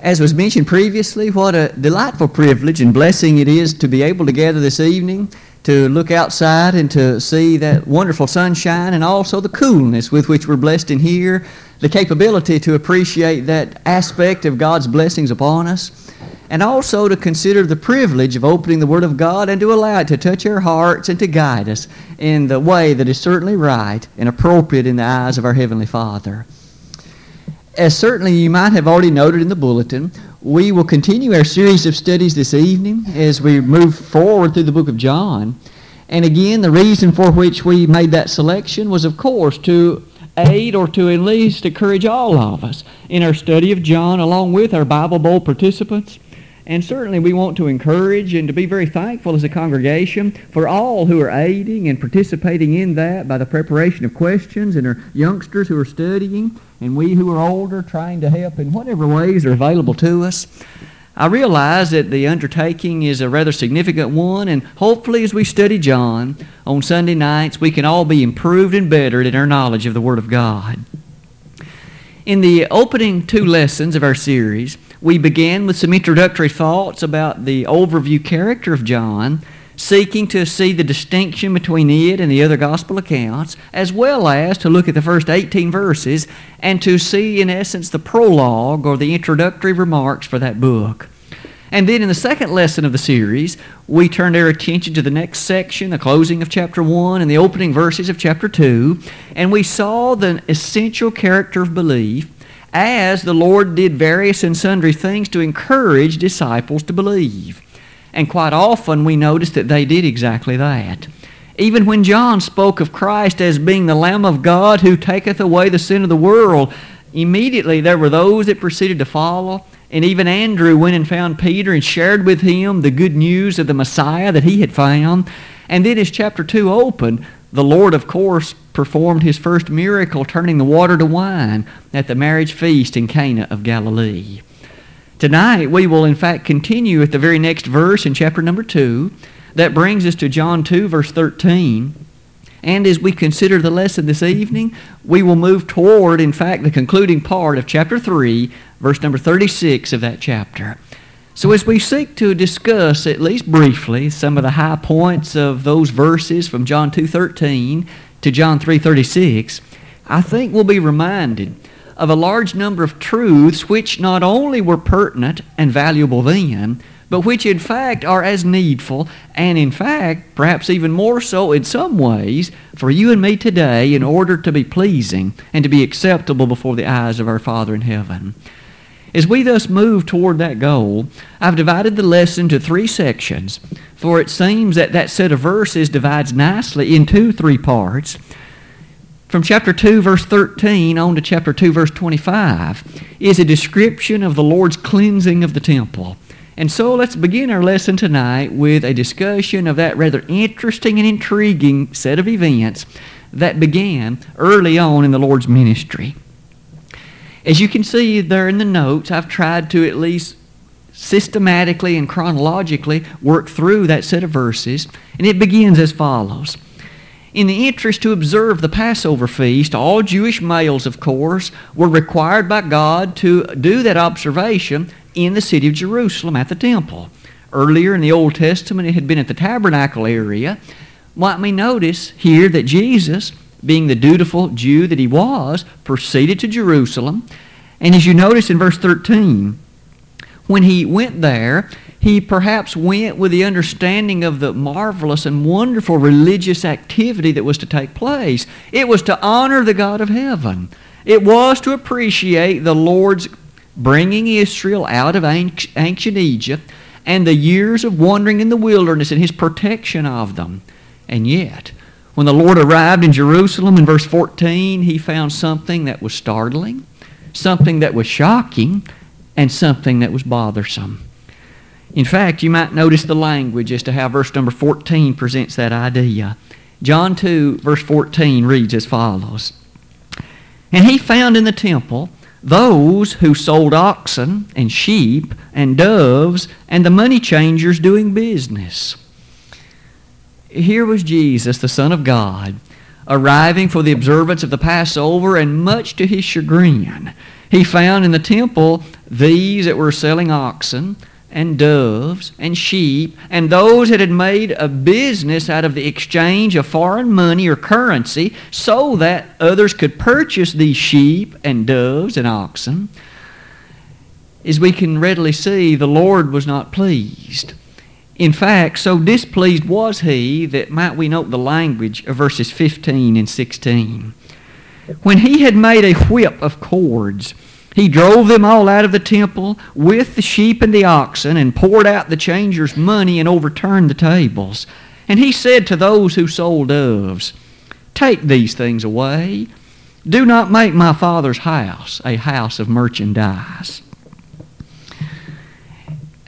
As was mentioned previously, what a delightful privilege and blessing it is to be able to gather this evening to look outside and to see that wonderful sunshine and also the coolness with which we're blessed in here, the capability to appreciate that aspect of God's blessings upon us, and also to consider the privilege of opening the Word of God and to allow it to touch our hearts and to guide us in the way that is certainly right and appropriate in the eyes of our Heavenly Father. As certainly you might have already noted in the bulletin, we will continue our series of studies this evening as we move forward through the book of John. And again, the reason for which we made that selection was, of course, to aid or to at least encourage all of us in our study of John, along with our Bible Bowl participants and certainly we want to encourage and to be very thankful as a congregation for all who are aiding and participating in that by the preparation of questions and our youngsters who are studying and we who are older trying to help in whatever ways are available to us. I realize that the undertaking is a rather significant one, and hopefully, as we study John on Sunday nights, we can all be improved and bettered in our knowledge of the Word of God. In the opening two lessons of our series, we began with some introductory thoughts about the overview character of John, seeking to see the distinction between it and the other gospel accounts, as well as to look at the first 18 verses and to see, in essence, the prologue or the introductory remarks for that book. And then in the second lesson of the series, we turned our attention to the next section, the closing of chapter 1 and the opening verses of chapter 2, and we saw the essential character of belief as the Lord did various and sundry things to encourage disciples to believe. And quite often we notice that they did exactly that. Even when John spoke of Christ as being the Lamb of God who taketh away the sin of the world, immediately there were those that proceeded to follow. And even Andrew went and found Peter and shared with him the good news of the Messiah that he had found. And then as chapter 2 opened, the Lord, of course, performed his first miracle, turning the water to wine at the marriage feast in Cana of Galilee. Tonight, we will in fact continue at the very next verse in chapter number 2. That brings us to John 2, verse 13. And as we consider the lesson this evening, we will move toward, in fact, the concluding part of chapter 3, verse number 36 of that chapter. So, as we seek to discuss, at least briefly, some of the high points of those verses from John 2.13 to John 3.36, I think we'll be reminded of a large number of truths which not only were pertinent and valuable then, but which in fact are as needful, and in fact, perhaps even more so in some ways, for you and me today in order to be pleasing and to be acceptable before the eyes of our Father in heaven. As we thus move toward that goal, I've divided the lesson into three sections, for it seems that that set of verses divides nicely into three parts. From chapter 2, verse 13 on to chapter 2, verse 25 is a description of the Lord's cleansing of the temple. And so let's begin our lesson tonight with a discussion of that rather interesting and intriguing set of events that began early on in the Lord's ministry. As you can see there in the notes, I've tried to at least systematically and chronologically work through that set of verses, and it begins as follows. In the interest to observe the Passover feast, all Jewish males, of course, were required by God to do that observation in the city of Jerusalem at the temple. Earlier in the Old Testament, it had been at the tabernacle area. Let me notice here that Jesus being the dutiful Jew that he was, proceeded to Jerusalem. And as you notice in verse 13, when he went there, he perhaps went with the understanding of the marvelous and wonderful religious activity that was to take place. It was to honor the God of heaven. It was to appreciate the Lord's bringing Israel out of ancient Egypt and the years of wandering in the wilderness and his protection of them. And yet, when the Lord arrived in Jerusalem in verse 14, he found something that was startling, something that was shocking, and something that was bothersome. In fact, you might notice the language as to how verse number 14 presents that idea. John 2, verse 14 reads as follows And he found in the temple those who sold oxen and sheep and doves and the money changers doing business here was Jesus, the Son of God, arriving for the observance of the Passover, and much to his chagrin, He found in the temple these that were selling oxen and doves and sheep, and those that had made a business out of the exchange of foreign money or currency so that others could purchase these sheep and doves and oxen. As we can readily see, the Lord was not pleased. In fact, so displeased was he that might we note the language of verses 15 and 16. When he had made a whip of cords, he drove them all out of the temple with the sheep and the oxen and poured out the changers' money and overturned the tables. And he said to those who sold doves, Take these things away. Do not make my father's house a house of merchandise.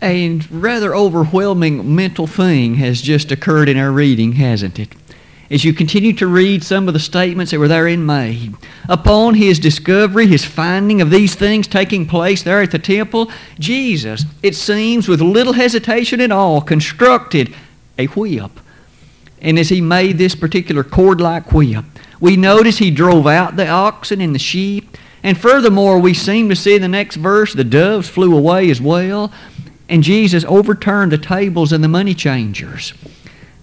A rather overwhelming mental thing has just occurred in our reading, hasn't it? as you continue to read some of the statements that were therein made. Upon his discovery, his finding of these things taking place there at the temple, Jesus, it seems, with little hesitation at all, constructed a whip. And as he made this particular cord like whip, we notice he drove out the oxen and the sheep. And furthermore, we seem to see in the next verse the doves flew away as well. And Jesus overturned the tables and the money changers.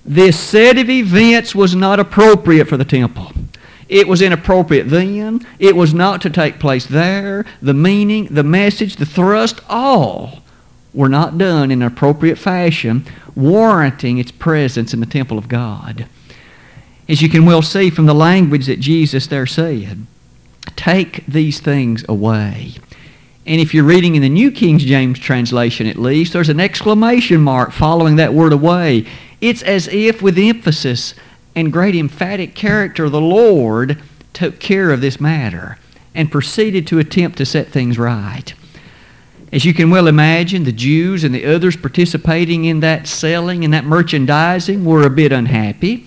This set of events was not appropriate for the temple. It was inappropriate then. It was not to take place there. The meaning, the message, the thrust, all were not done in an appropriate fashion, warranting its presence in the temple of God. As you can well see from the language that Jesus there said, take these things away. And if you're reading in the New King James translation at least, there's an exclamation mark following that word away. It's as if, with emphasis and great emphatic character, the Lord took care of this matter and proceeded to attempt to set things right. As you can well imagine, the Jews and the others participating in that selling and that merchandising were a bit unhappy.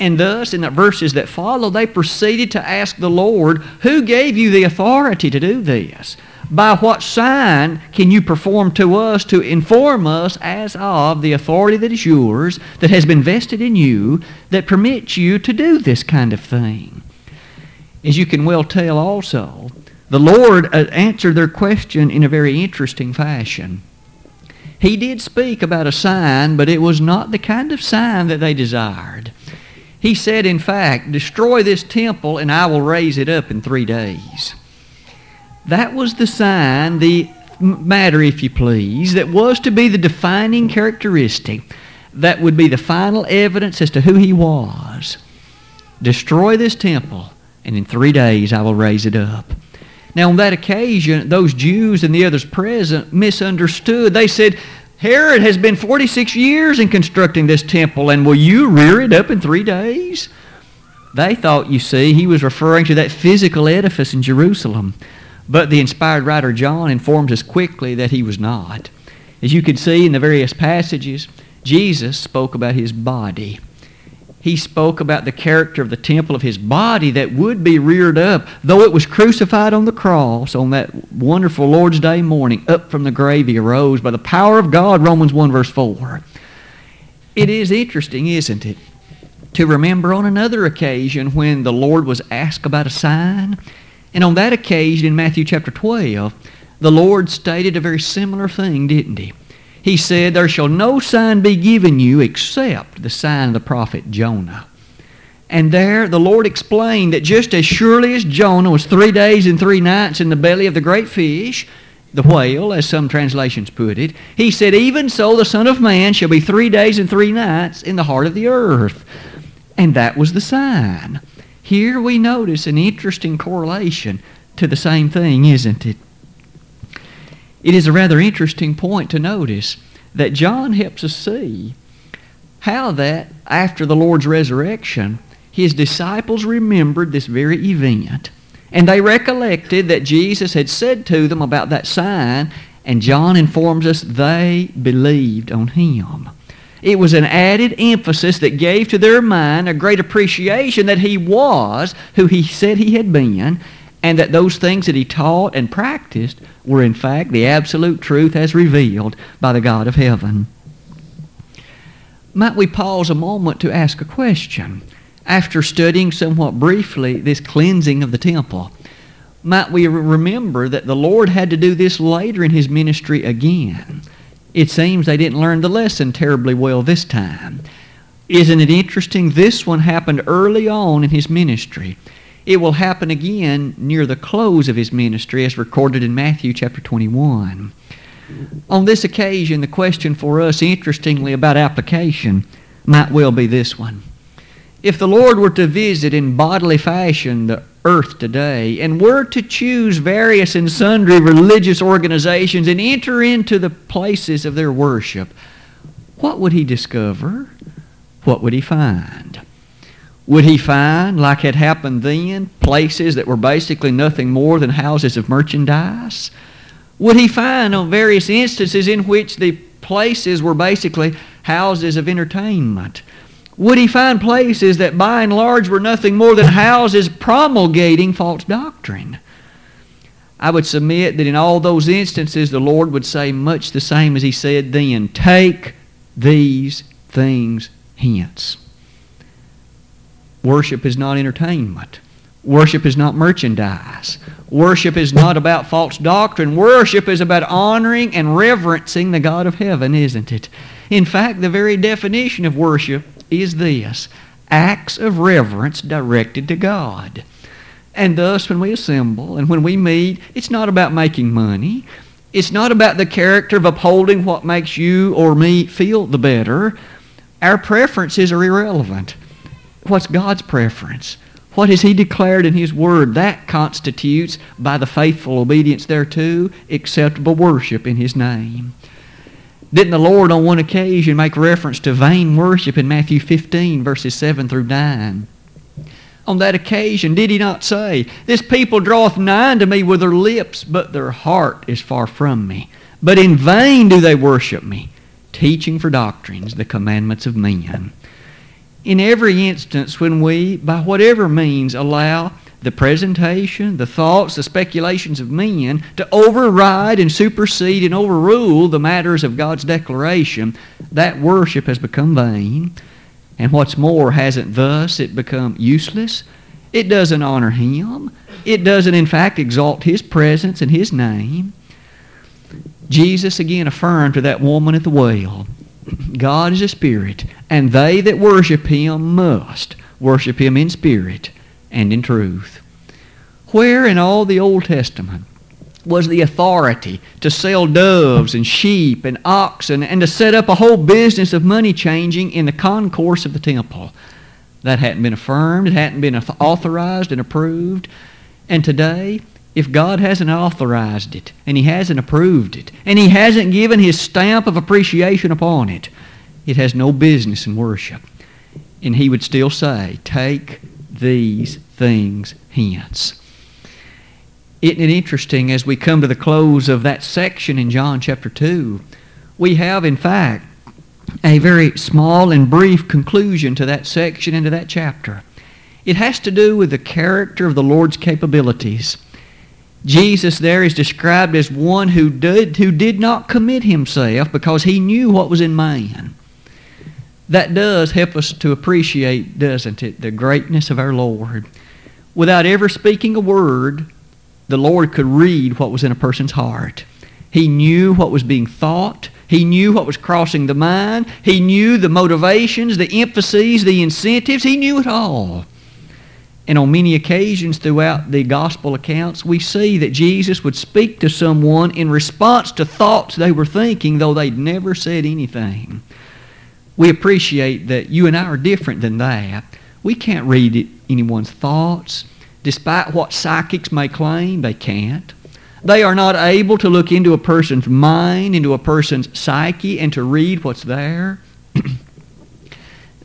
And thus, in the verses that follow, they proceeded to ask the Lord, Who gave you the authority to do this? By what sign can you perform to us to inform us as of the authority that is yours, that has been vested in you, that permits you to do this kind of thing? As you can well tell also, the Lord uh, answered their question in a very interesting fashion. He did speak about a sign, but it was not the kind of sign that they desired. He said, in fact, Destroy this temple, and I will raise it up in three days. That was the sign, the matter, if you please, that was to be the defining characteristic that would be the final evidence as to who he was. Destroy this temple, and in three days I will raise it up. Now, on that occasion, those Jews and the others present misunderstood. They said, Herod has been 46 years in constructing this temple, and will you rear it up in three days? They thought, you see, he was referring to that physical edifice in Jerusalem. But the inspired writer John informs us quickly that he was not. As you can see in the various passages, Jesus spoke about his body. He spoke about the character of the temple of his body that would be reared up, though it was crucified on the cross on that wonderful Lord's Day morning. Up from the grave he arose by the power of God, Romans 1, verse 4. It is interesting, isn't it, to remember on another occasion when the Lord was asked about a sign and on that occasion in Matthew chapter 12, the Lord stated a very similar thing, didn't he? He said, There shall no sign be given you except the sign of the prophet Jonah. And there the Lord explained that just as surely as Jonah was three days and three nights in the belly of the great fish, the whale, as some translations put it, he said, Even so the Son of Man shall be three days and three nights in the heart of the earth. And that was the sign. Here we notice an interesting correlation to the same thing, isn't it? It is a rather interesting point to notice that John helps us see how that after the Lord's resurrection, his disciples remembered this very event. And they recollected that Jesus had said to them about that sign, and John informs us they believed on him. It was an added emphasis that gave to their mind a great appreciation that he was who he said he had been, and that those things that he taught and practiced were in fact the absolute truth as revealed by the God of heaven. Might we pause a moment to ask a question? After studying somewhat briefly this cleansing of the temple, might we remember that the Lord had to do this later in his ministry again. It seems they didn't learn the lesson terribly well this time. Isn't it interesting? This one happened early on in his ministry. It will happen again near the close of his ministry as recorded in Matthew chapter 21. On this occasion, the question for us, interestingly, about application might well be this one. If the Lord were to visit in bodily fashion the earth today and were to choose various and sundry religious organizations and enter into the places of their worship, what would he discover? What would he find? Would he find, like had happened then, places that were basically nothing more than houses of merchandise? Would he find on various instances in which the places were basically houses of entertainment? Would he find places that by and large were nothing more than houses promulgating false doctrine? I would submit that in all those instances the Lord would say much the same as he said then take these things hence. Worship is not entertainment. Worship is not merchandise. Worship is not about false doctrine. Worship is about honoring and reverencing the God of heaven, isn't it? In fact, the very definition of worship is this acts of reverence directed to God. And thus, when we assemble and when we meet, it's not about making money. It's not about the character of upholding what makes you or me feel the better. Our preferences are irrelevant. What's God's preference? What has He declared in His Word? That constitutes, by the faithful obedience thereto, acceptable worship in His name. Didn't the Lord on one occasion make reference to vain worship in Matthew 15, verses 7 through 9? On that occasion, did he not say, This people draweth nigh unto me with their lips, but their heart is far from me. But in vain do they worship me, teaching for doctrines the commandments of men. In every instance, when we, by whatever means, allow the presentation, the thoughts, the speculations of men to override and supersede and overrule the matters of God's declaration, that worship has become vain. And what's more, hasn't thus it become useless? It doesn't honor Him. It doesn't, in fact, exalt His presence and His name. Jesus again affirmed to that woman at the well God is a spirit, and they that worship Him must worship Him in spirit and in truth. Where in all the Old Testament was the authority to sell doves and sheep and oxen and to set up a whole business of money changing in the concourse of the temple? That hadn't been affirmed, it hadn't been authorized and approved. And today, if God hasn't authorized it, and He hasn't approved it, and He hasn't given His stamp of appreciation upon it, it has no business in worship. And He would still say, Take these things hence. Isn't it interesting as we come to the close of that section in John chapter 2? We have, in fact, a very small and brief conclusion to that section and to that chapter. It has to do with the character of the Lord's capabilities. Jesus there is described as one who did, who did not commit himself because he knew what was in man that does help us to appreciate, doesn't it, the greatness of our Lord. Without ever speaking a word, the Lord could read what was in a person's heart. He knew what was being thought. He knew what was crossing the mind. He knew the motivations, the emphases, the incentives. He knew it all. And on many occasions throughout the gospel accounts, we see that Jesus would speak to someone in response to thoughts they were thinking, though they'd never said anything we appreciate that you and I are different than that. We can't read anyone's thoughts. Despite what psychics may claim, they can't. They are not able to look into a person's mind, into a person's psyche, and to read what's there.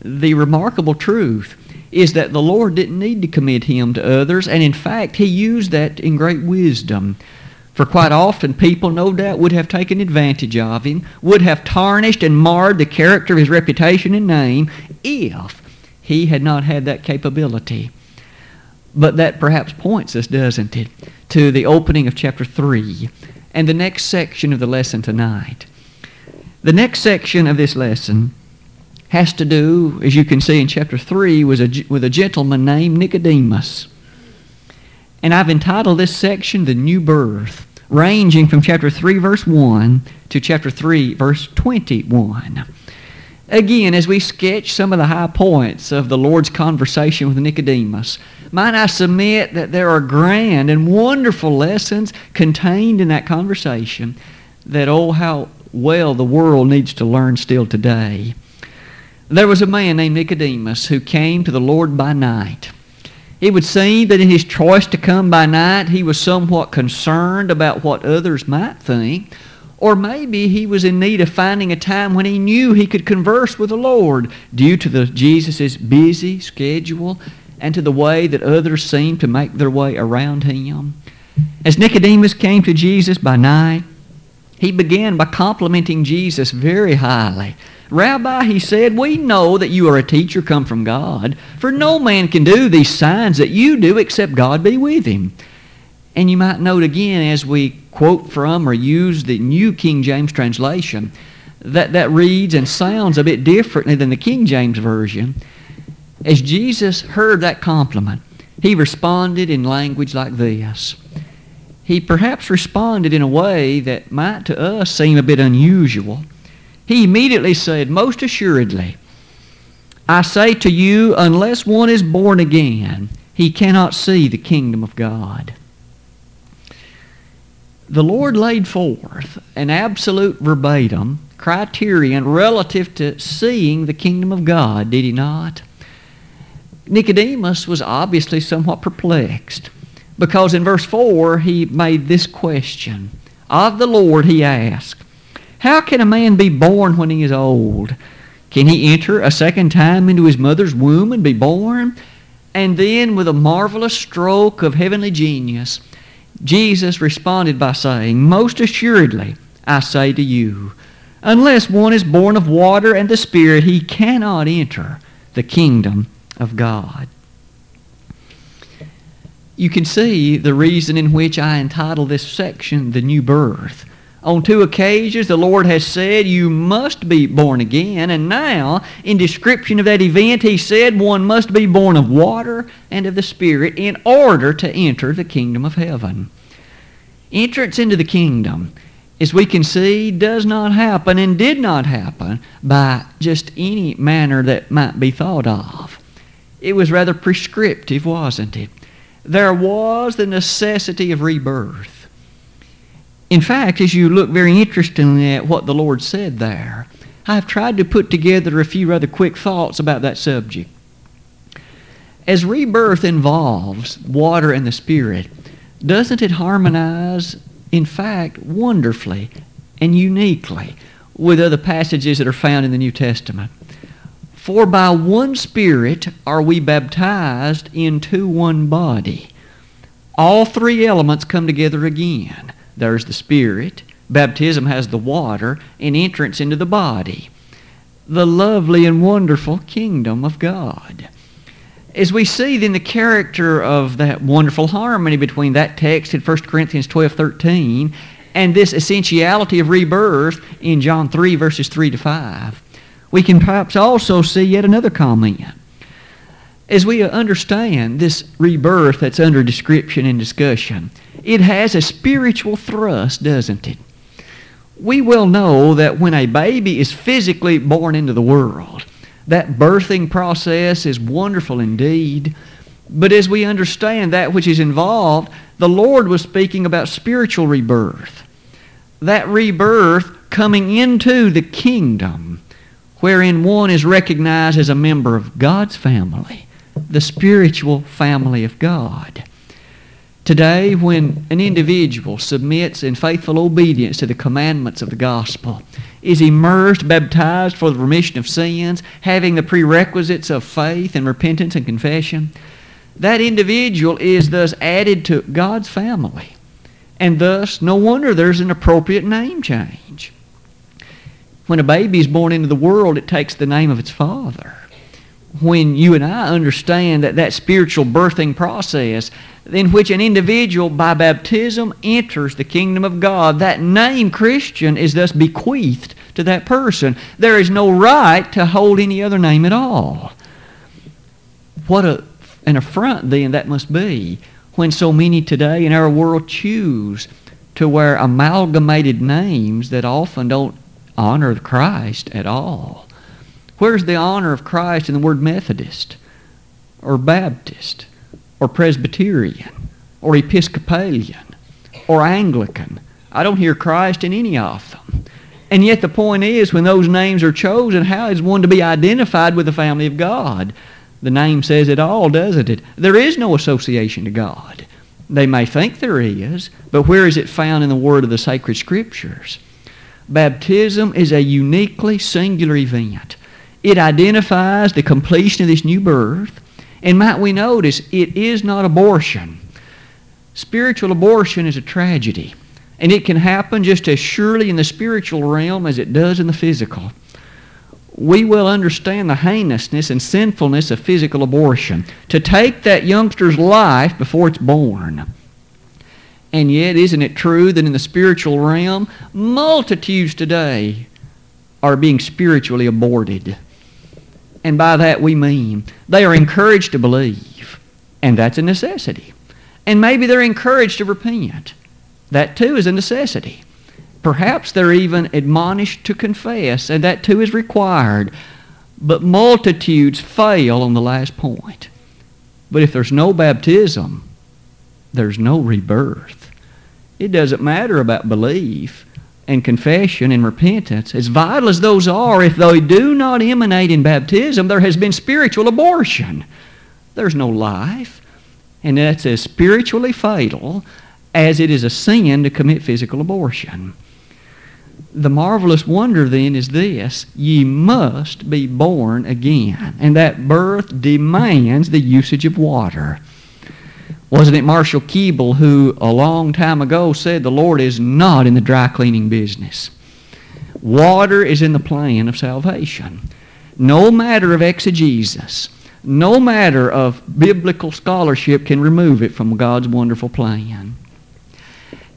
the remarkable truth is that the Lord didn't need to commit him to others, and in fact, he used that in great wisdom. For quite often, people, no doubt, would have taken advantage of him, would have tarnished and marred the character of his reputation and name if he had not had that capability. But that perhaps points us, doesn't it, to the opening of chapter 3 and the next section of the lesson tonight. The next section of this lesson has to do, as you can see in chapter 3, with a, with a gentleman named Nicodemus. And I've entitled this section The New Birth, ranging from chapter 3, verse 1 to chapter 3, verse 21. Again, as we sketch some of the high points of the Lord's conversation with Nicodemus, might I submit that there are grand and wonderful lessons contained in that conversation that, oh, how well the world needs to learn still today. There was a man named Nicodemus who came to the Lord by night. It would seem that in his choice to come by night, he was somewhat concerned about what others might think or maybe he was in need of finding a time when he knew he could converse with the Lord due to the Jesus' busy schedule and to the way that others seemed to make their way around him. As Nicodemus came to Jesus by night, he began by complimenting Jesus very highly. Rabbi, he said, we know that you are a teacher come from God, for no man can do these signs that you do except God be with him. And you might note again as we quote from or use the New King James translation, that, that reads and sounds a bit differently than the King James Version. As Jesus heard that compliment, he responded in language like this. He perhaps responded in a way that might to us seem a bit unusual. He immediately said, Most assuredly, I say to you, unless one is born again, he cannot see the kingdom of God the Lord laid forth an absolute verbatim criterion relative to seeing the kingdom of God, did he not? Nicodemus was obviously somewhat perplexed because in verse 4 he made this question. Of the Lord he asked, How can a man be born when he is old? Can he enter a second time into his mother's womb and be born? And then, with a marvelous stroke of heavenly genius, Jesus responded by saying, Most assuredly, I say to you, unless one is born of water and the Spirit, he cannot enter the kingdom of God. You can see the reason in which I entitled this section The New Birth. On two occasions, the Lord has said, You must be born again. And now, in description of that event, He said, One must be born of water and of the Spirit in order to enter the kingdom of heaven. Entrance into the kingdom, as we can see, does not happen and did not happen by just any manner that might be thought of. It was rather prescriptive, wasn't it? There was the necessity of rebirth. In fact, as you look very interestingly at what the Lord said there, I've tried to put together a few rather quick thoughts about that subject. As rebirth involves water and the Spirit, doesn't it harmonize, in fact, wonderfully and uniquely with other passages that are found in the New Testament? For by one Spirit are we baptized into one body. All three elements come together again there's the Spirit. Baptism has the water and entrance into the body. The lovely and wonderful kingdom of God. As we see then the character of that wonderful harmony between that text in 1 Corinthians 12 13 and this essentiality of rebirth in John 3, verses 3 to 5, we can perhaps also see yet another comment. As we understand this rebirth that's under description and discussion, it has a spiritual thrust, doesn't it? We well know that when a baby is physically born into the world, that birthing process is wonderful indeed. But as we understand that which is involved, the Lord was speaking about spiritual rebirth. That rebirth coming into the kingdom, wherein one is recognized as a member of God's family, the spiritual family of God. Today, when an individual submits in faithful obedience to the commandments of the gospel, is immersed, baptized for the remission of sins, having the prerequisites of faith and repentance and confession, that individual is thus added to God's family. And thus, no wonder there's an appropriate name change. When a baby is born into the world, it takes the name of its father. When you and I understand that that spiritual birthing process in which an individual by baptism enters the kingdom of God. That name Christian is thus bequeathed to that person. There is no right to hold any other name at all. What a, an affront then that must be when so many today in our world choose to wear amalgamated names that often don't honor Christ at all. Where's the honor of Christ in the word Methodist or Baptist or Presbyterian or Episcopalian or Anglican? I don't hear Christ in any of them. And yet the point is, when those names are chosen, how is one to be identified with the family of God? The name says it all, doesn't it? There is no association to God. They may think there is, but where is it found in the Word of the sacred Scriptures? Baptism is a uniquely singular event. It identifies the completion of this new birth. And might we notice, it is not abortion. Spiritual abortion is a tragedy. And it can happen just as surely in the spiritual realm as it does in the physical. We will understand the heinousness and sinfulness of physical abortion. To take that youngster's life before it's born. And yet, isn't it true that in the spiritual realm, multitudes today are being spiritually aborted? And by that we mean they are encouraged to believe, and that's a necessity. And maybe they're encouraged to repent. That too is a necessity. Perhaps they're even admonished to confess, and that too is required. But multitudes fail on the last point. But if there's no baptism, there's no rebirth. It doesn't matter about belief and confession and repentance. As vital as those are, if they do not emanate in baptism, there has been spiritual abortion. There's no life. And that's as spiritually fatal as it is a sin to commit physical abortion. The marvelous wonder then is this ye must be born again. And that birth demands the usage of water. Wasn't it Marshall Keeble who, a long time ago, said the Lord is not in the dry cleaning business? Water is in the plan of salvation. No matter of exegesis, no matter of biblical scholarship can remove it from God's wonderful plan.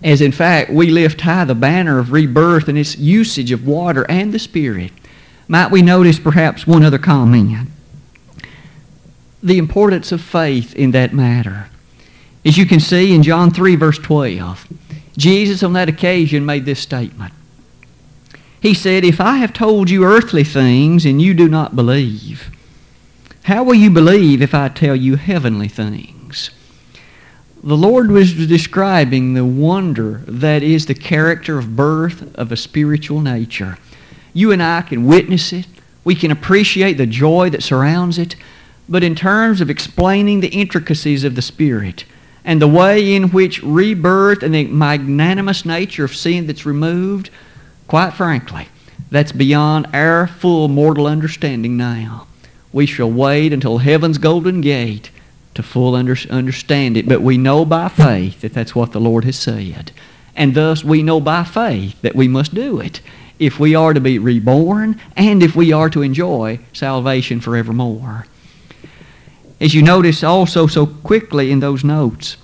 As in fact, we lift high the banner of rebirth and its usage of water and the Spirit. Might we notice perhaps one other comment? The importance of faith in that matter. As you can see in John 3, verse 12, Jesus on that occasion made this statement. He said, If I have told you earthly things and you do not believe, how will you believe if I tell you heavenly things? The Lord was describing the wonder that is the character of birth of a spiritual nature. You and I can witness it. We can appreciate the joy that surrounds it. But in terms of explaining the intricacies of the Spirit, and the way in which rebirth and the magnanimous nature of sin that's removed, quite frankly, that's beyond our full mortal understanding now. We shall wait until heaven's golden gate to full under, understand it, but we know by faith that that's what the Lord has said. And thus we know by faith that we must do it if we are to be reborn and if we are to enjoy salvation forevermore. As you notice also so quickly in those notes,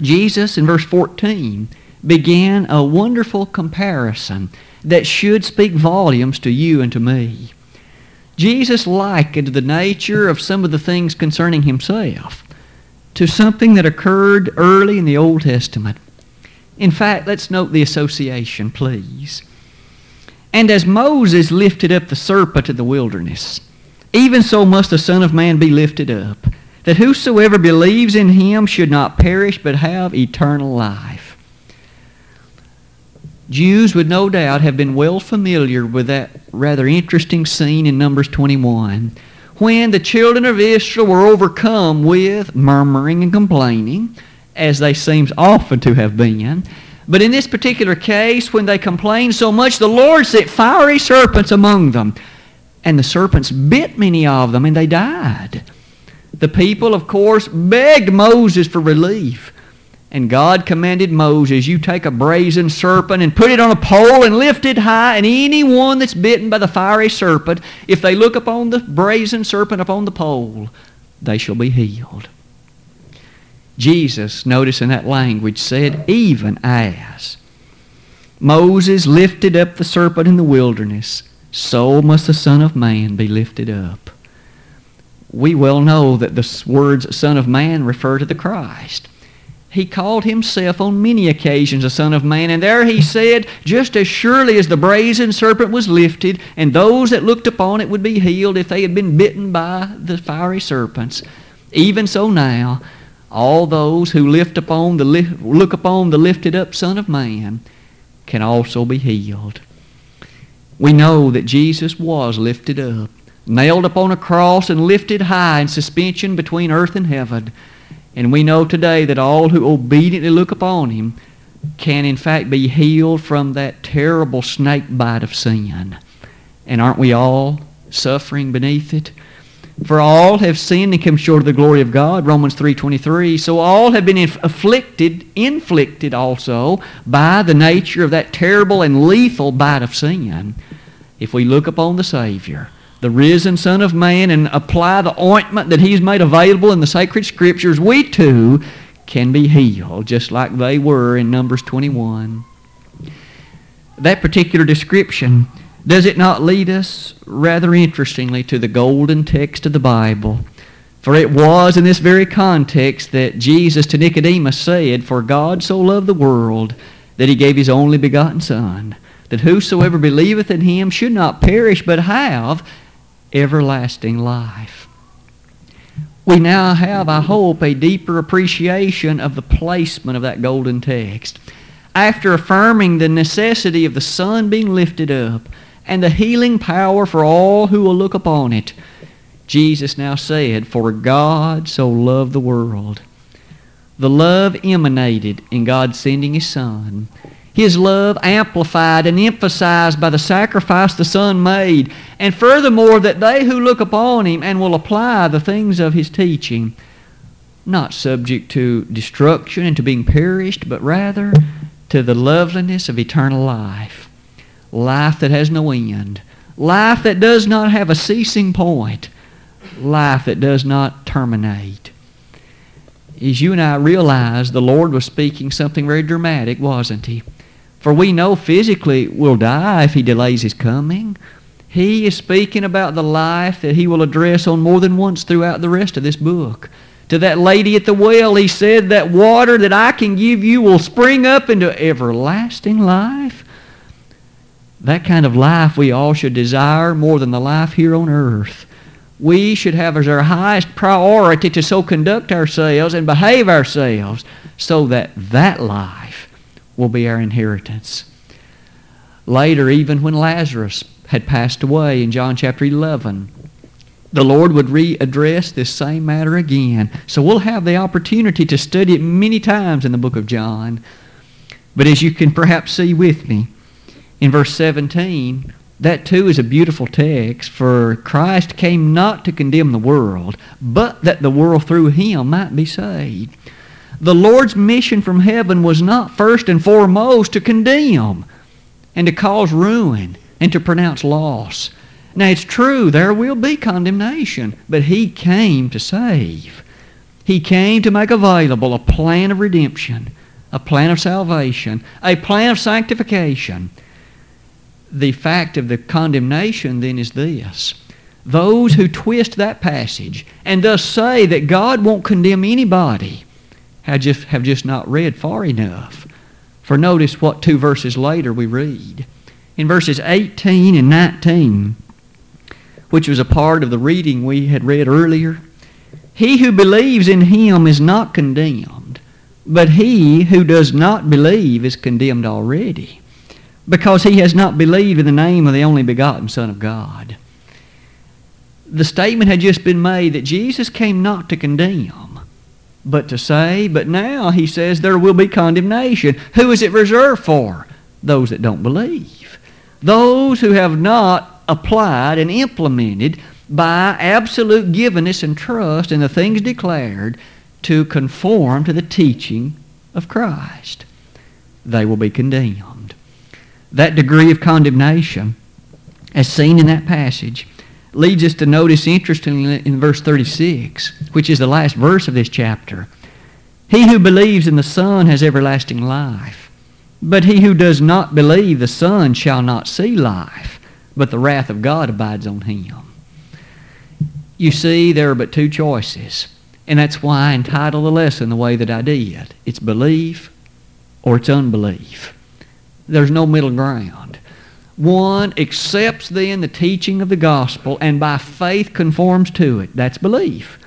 Jesus in verse 14 began a wonderful comparison that should speak volumes to you and to me. Jesus likened the nature of some of the things concerning himself to something that occurred early in the Old Testament. In fact, let's note the association, please. And as Moses lifted up the serpent in the wilderness, even so must the Son of Man be lifted up, that whosoever believes in him should not perish but have eternal life. Jews would no doubt have been well familiar with that rather interesting scene in Numbers 21 when the children of Israel were overcome with murmuring and complaining, as they seem often to have been. But in this particular case, when they complained so much, the Lord sent fiery serpents among them. And the serpents bit many of them, and they died. The people, of course, begged Moses for relief. And God commanded Moses, You take a brazen serpent and put it on a pole and lift it high, and anyone that's bitten by the fiery serpent, if they look upon the brazen serpent upon the pole, they shall be healed. Jesus, notice in that language, said, Even as Moses lifted up the serpent in the wilderness, so must the Son of Man be lifted up we well know that the words Son of Man refer to the Christ. he called himself on many occasions a Son of Man. And there he said, Just as surely as the brazen serpent was lifted, and those that looked upon it would be healed if they had been bitten by the fiery serpents, even so now, all those who lift upon the look upon the lifted up Son of Man can also be healed. We know that Jesus was lifted up, nailed upon a cross, and lifted high in suspension between earth and heaven. And we know today that all who obediently look upon him can in fact be healed from that terrible snake bite of sin. And aren't we all suffering beneath it? For all have sinned and come short of the glory of God, Romans 3.23. So all have been afflicted, inflicted also, by the nature of that terrible and lethal bite of sin. If we look upon the Savior, the risen Son of Man, and apply the ointment that He's made available in the sacred Scriptures, we too can be healed, just like they were in Numbers 21. That particular description, does it not lead us, rather interestingly, to the golden text of the Bible? For it was in this very context that Jesus to Nicodemus said, For God so loved the world that he gave his only begotten Son, that whosoever believeth in him should not perish but have everlasting life. We now have, I hope, a deeper appreciation of the placement of that golden text. After affirming the necessity of the Son being lifted up and the healing power for all who will look upon it, Jesus now said, For God so loved the world. The love emanated in God sending His Son his love amplified and emphasized by the sacrifice the Son made, and furthermore, that they who look upon him and will apply the things of his teaching, not subject to destruction and to being perished, but rather to the loveliness of eternal life. Life that has no end. Life that does not have a ceasing point. Life that does not terminate. As you and I realize, the Lord was speaking something very dramatic, wasn't He? For we know physically we'll die if he delays his coming. He is speaking about the life that he will address on more than once throughout the rest of this book. To that lady at the well, he said, That water that I can give you will spring up into everlasting life. That kind of life we all should desire more than the life here on earth. We should have as our highest priority to so conduct ourselves and behave ourselves so that that life will be our inheritance. Later, even when Lazarus had passed away in John chapter 11, the Lord would readdress this same matter again. So we'll have the opportunity to study it many times in the book of John. But as you can perhaps see with me, in verse 17, that too is a beautiful text, for Christ came not to condemn the world, but that the world through him might be saved the Lord's mission from heaven was not first and foremost to condemn and to cause ruin and to pronounce loss. Now, it's true, there will be condemnation, but He came to save. He came to make available a plan of redemption, a plan of salvation, a plan of sanctification. The fact of the condemnation then is this. Those who twist that passage and thus say that God won't condemn anybody have just, have just not read far enough. For notice what two verses later we read. In verses 18 and 19, which was a part of the reading we had read earlier, he who believes in him is not condemned, but he who does not believe is condemned already, because he has not believed in the name of the only begotten Son of God. The statement had just been made that Jesus came not to condemn, but to say. But now he says there will be condemnation. Who is it reserved for? Those that don't believe. Those who have not applied and implemented by absolute givenness and trust in the things declared to conform to the teaching of Christ. They will be condemned. That degree of condemnation, as seen in that passage, leads us to notice interestingly in verse 36, which is the last verse of this chapter. He who believes in the Son has everlasting life. But he who does not believe the Son shall not see life, but the wrath of God abides on him. You see, there are but two choices. And that's why I entitled the lesson the way that I did. It's belief or it's unbelief. There's no middle ground. One accepts then the teaching of the gospel and by faith conforms to it. That's belief.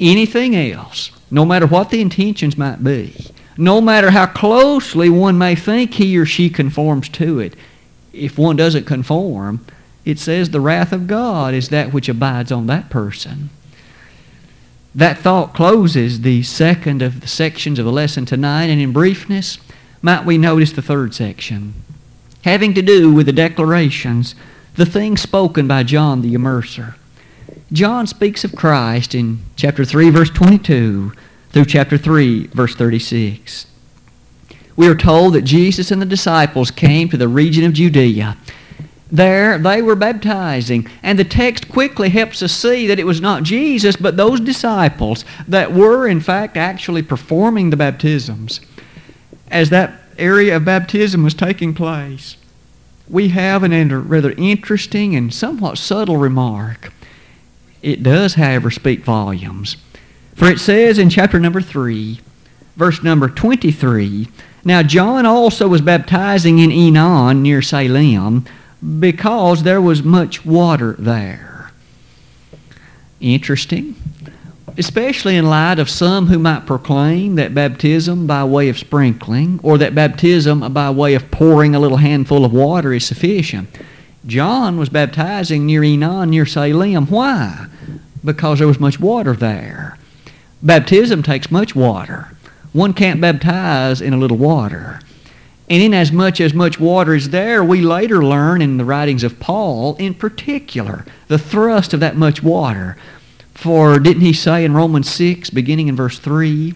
Anything else, no matter what the intentions might be, no matter how closely one may think he or she conforms to it, if one doesn't conform, it says the wrath of God is that which abides on that person. That thought closes the second of the sections of the lesson tonight, and in briefness, might we notice the third section, having to do with the declarations, the things spoken by John the Immerser. John speaks of Christ in chapter 3, verse 22 through chapter 3, verse 36. We are told that Jesus and the disciples came to the region of Judea. There they were baptizing, and the text quickly helps us see that it was not Jesus, but those disciples that were, in fact, actually performing the baptisms as that area of baptism was taking place, we have an rather interesting and somewhat subtle remark. It does, however, speak volumes. For it says in chapter number 3, verse number 23, Now John also was baptizing in Aenon near Salem because there was much water there. Interesting especially in light of some who might proclaim that baptism by way of sprinkling or that baptism by way of pouring a little handful of water is sufficient. John was baptizing near Aenon, near Salem. Why? Because there was much water there. Baptism takes much water. One can't baptize in a little water. And inasmuch as much water is there, we later learn in the writings of Paul, in particular, the thrust of that much water for didn't he say in Romans 6, beginning in verse 3,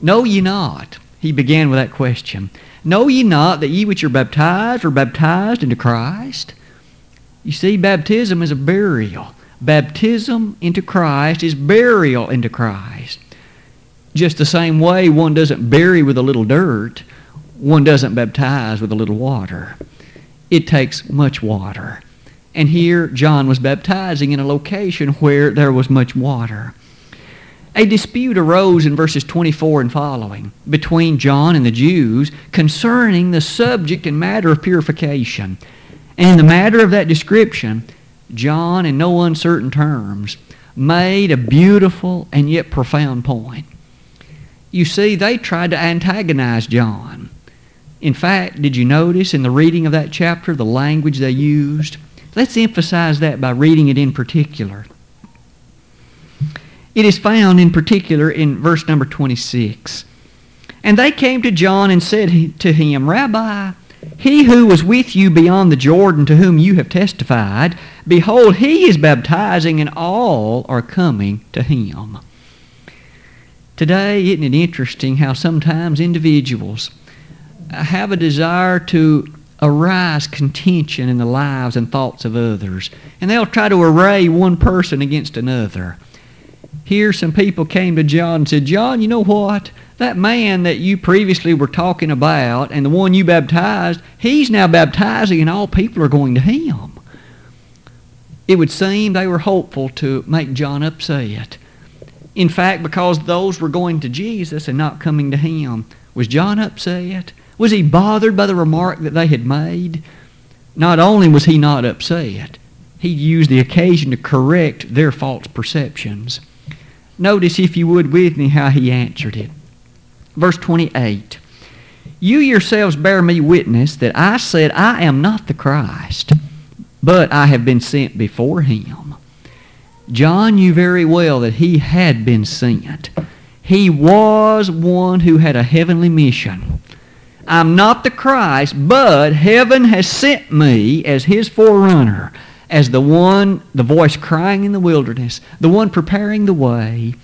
Know ye not, he began with that question, Know ye not that ye which are baptized are baptized into Christ? You see, baptism is a burial. Baptism into Christ is burial into Christ. Just the same way one doesn't bury with a little dirt, one doesn't baptize with a little water. It takes much water. And here John was baptizing in a location where there was much water. A dispute arose in verses 24 and following between John and the Jews concerning the subject and matter of purification. And in the matter of that description, John, in no uncertain terms, made a beautiful and yet profound point. You see, they tried to antagonize John. In fact, did you notice in the reading of that chapter the language they used? Let's emphasize that by reading it in particular. It is found in particular in verse number 26. And they came to John and said to him, Rabbi, he who was with you beyond the Jordan, to whom you have testified, behold, he is baptizing, and all are coming to him. Today, isn't it interesting how sometimes individuals have a desire to arise contention in the lives and thoughts of others. And they'll try to array one person against another. Here, some people came to John and said, John, you know what? That man that you previously were talking about and the one you baptized, he's now baptizing and all people are going to him. It would seem they were hopeful to make John upset. In fact, because those were going to Jesus and not coming to him, was John upset? Was he bothered by the remark that they had made? Not only was he not upset, he used the occasion to correct their false perceptions. Notice, if you would, with me, how he answered it. Verse 28 You yourselves bear me witness that I said, I am not the Christ, but I have been sent before him. John knew very well that he had been sent. He was one who had a heavenly mission. I'm not the Christ, but heaven has sent me as his forerunner, as the one, the voice crying in the wilderness, the one preparing the way.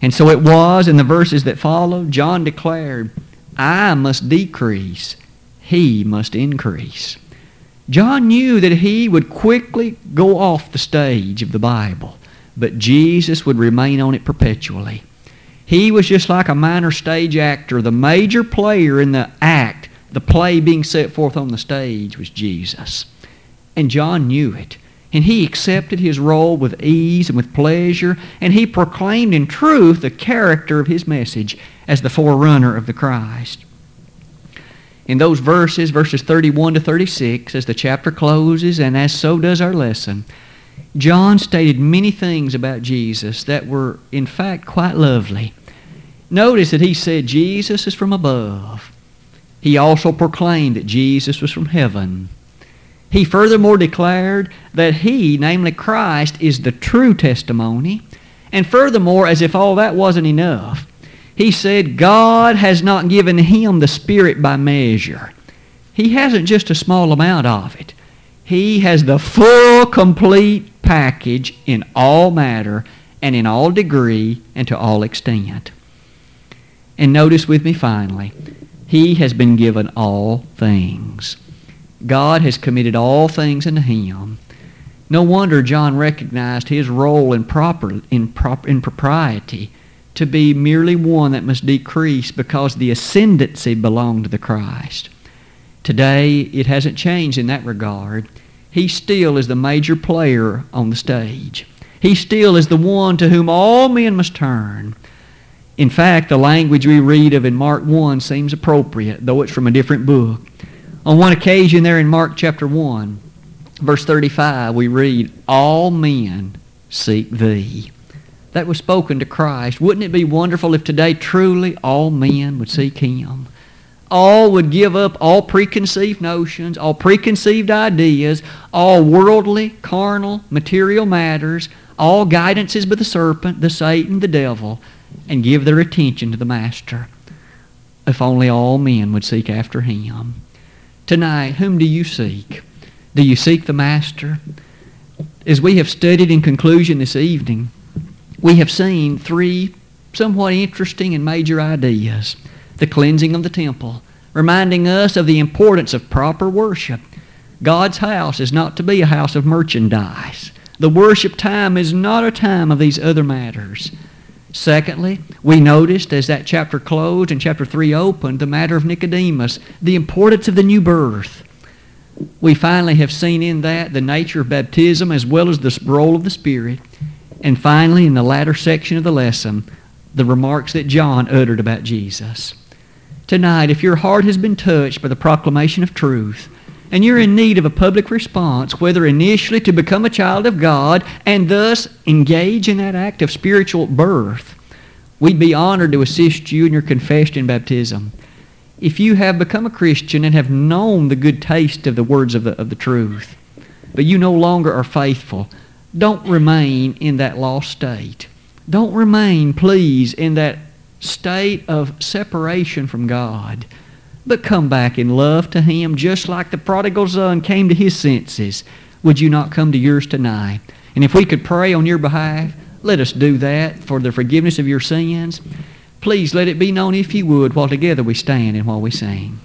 And so it was in the verses that follow, John declared, I must decrease, he must increase. John knew that he would quickly go off the stage of the Bible, but Jesus would remain on it perpetually. He was just like a minor stage actor. The major player in the act, the play being set forth on the stage was Jesus. And John knew it. And he accepted his role with ease and with pleasure, and he proclaimed in truth the character of his message as the forerunner of the Christ. In those verses, verses 31 to 36, as the chapter closes, and as so does our lesson, John stated many things about Jesus that were, in fact, quite lovely. Notice that he said Jesus is from above. He also proclaimed that Jesus was from heaven. He furthermore declared that he, namely Christ, is the true testimony. And furthermore, as if all that wasn't enough, he said God has not given him the Spirit by measure. He hasn't just a small amount of it. He has the full, complete package in all matter and in all degree and to all extent. And notice with me finally, he has been given all things. God has committed all things unto him. No wonder John recognized his role in, proper, in, prop, in propriety to be merely one that must decrease because the ascendancy belonged to the Christ. Today, it hasn't changed in that regard. He still is the major player on the stage. He still is the one to whom all men must turn. In fact, the language we read of in Mark 1 seems appropriate, though it's from a different book. On one occasion there in Mark chapter 1, verse 35, we read, All men seek thee. That was spoken to Christ. Wouldn't it be wonderful if today truly all men would seek him? All would give up all preconceived notions, all preconceived ideas, all worldly, carnal, material matters, all guidances by the serpent, the Satan, the devil, and give their attention to the Master. If only all men would seek after him. Tonight, whom do you seek? Do you seek the Master? As we have studied in conclusion this evening, we have seen three somewhat interesting and major ideas. The cleansing of the temple, reminding us of the importance of proper worship. God's house is not to be a house of merchandise. The worship time is not a time of these other matters. Secondly, we noticed as that chapter closed and chapter 3 opened the matter of Nicodemus, the importance of the new birth. We finally have seen in that the nature of baptism as well as the role of the Spirit. And finally, in the latter section of the lesson, the remarks that John uttered about Jesus. Tonight, if your heart has been touched by the proclamation of truth, and you're in need of a public response, whether initially to become a child of God and thus engage in that act of spiritual birth, we'd be honored to assist you in your confession and baptism. If you have become a Christian and have known the good taste of the words of the, of the truth, but you no longer are faithful, don't remain in that lost state. Don't remain, please, in that state of separation from God but come back in love to Him just like the prodigal son came to his senses. Would you not come to yours tonight? And if we could pray on your behalf, let us do that for the forgiveness of your sins. Please let it be known, if you would, while together we stand and while we sing.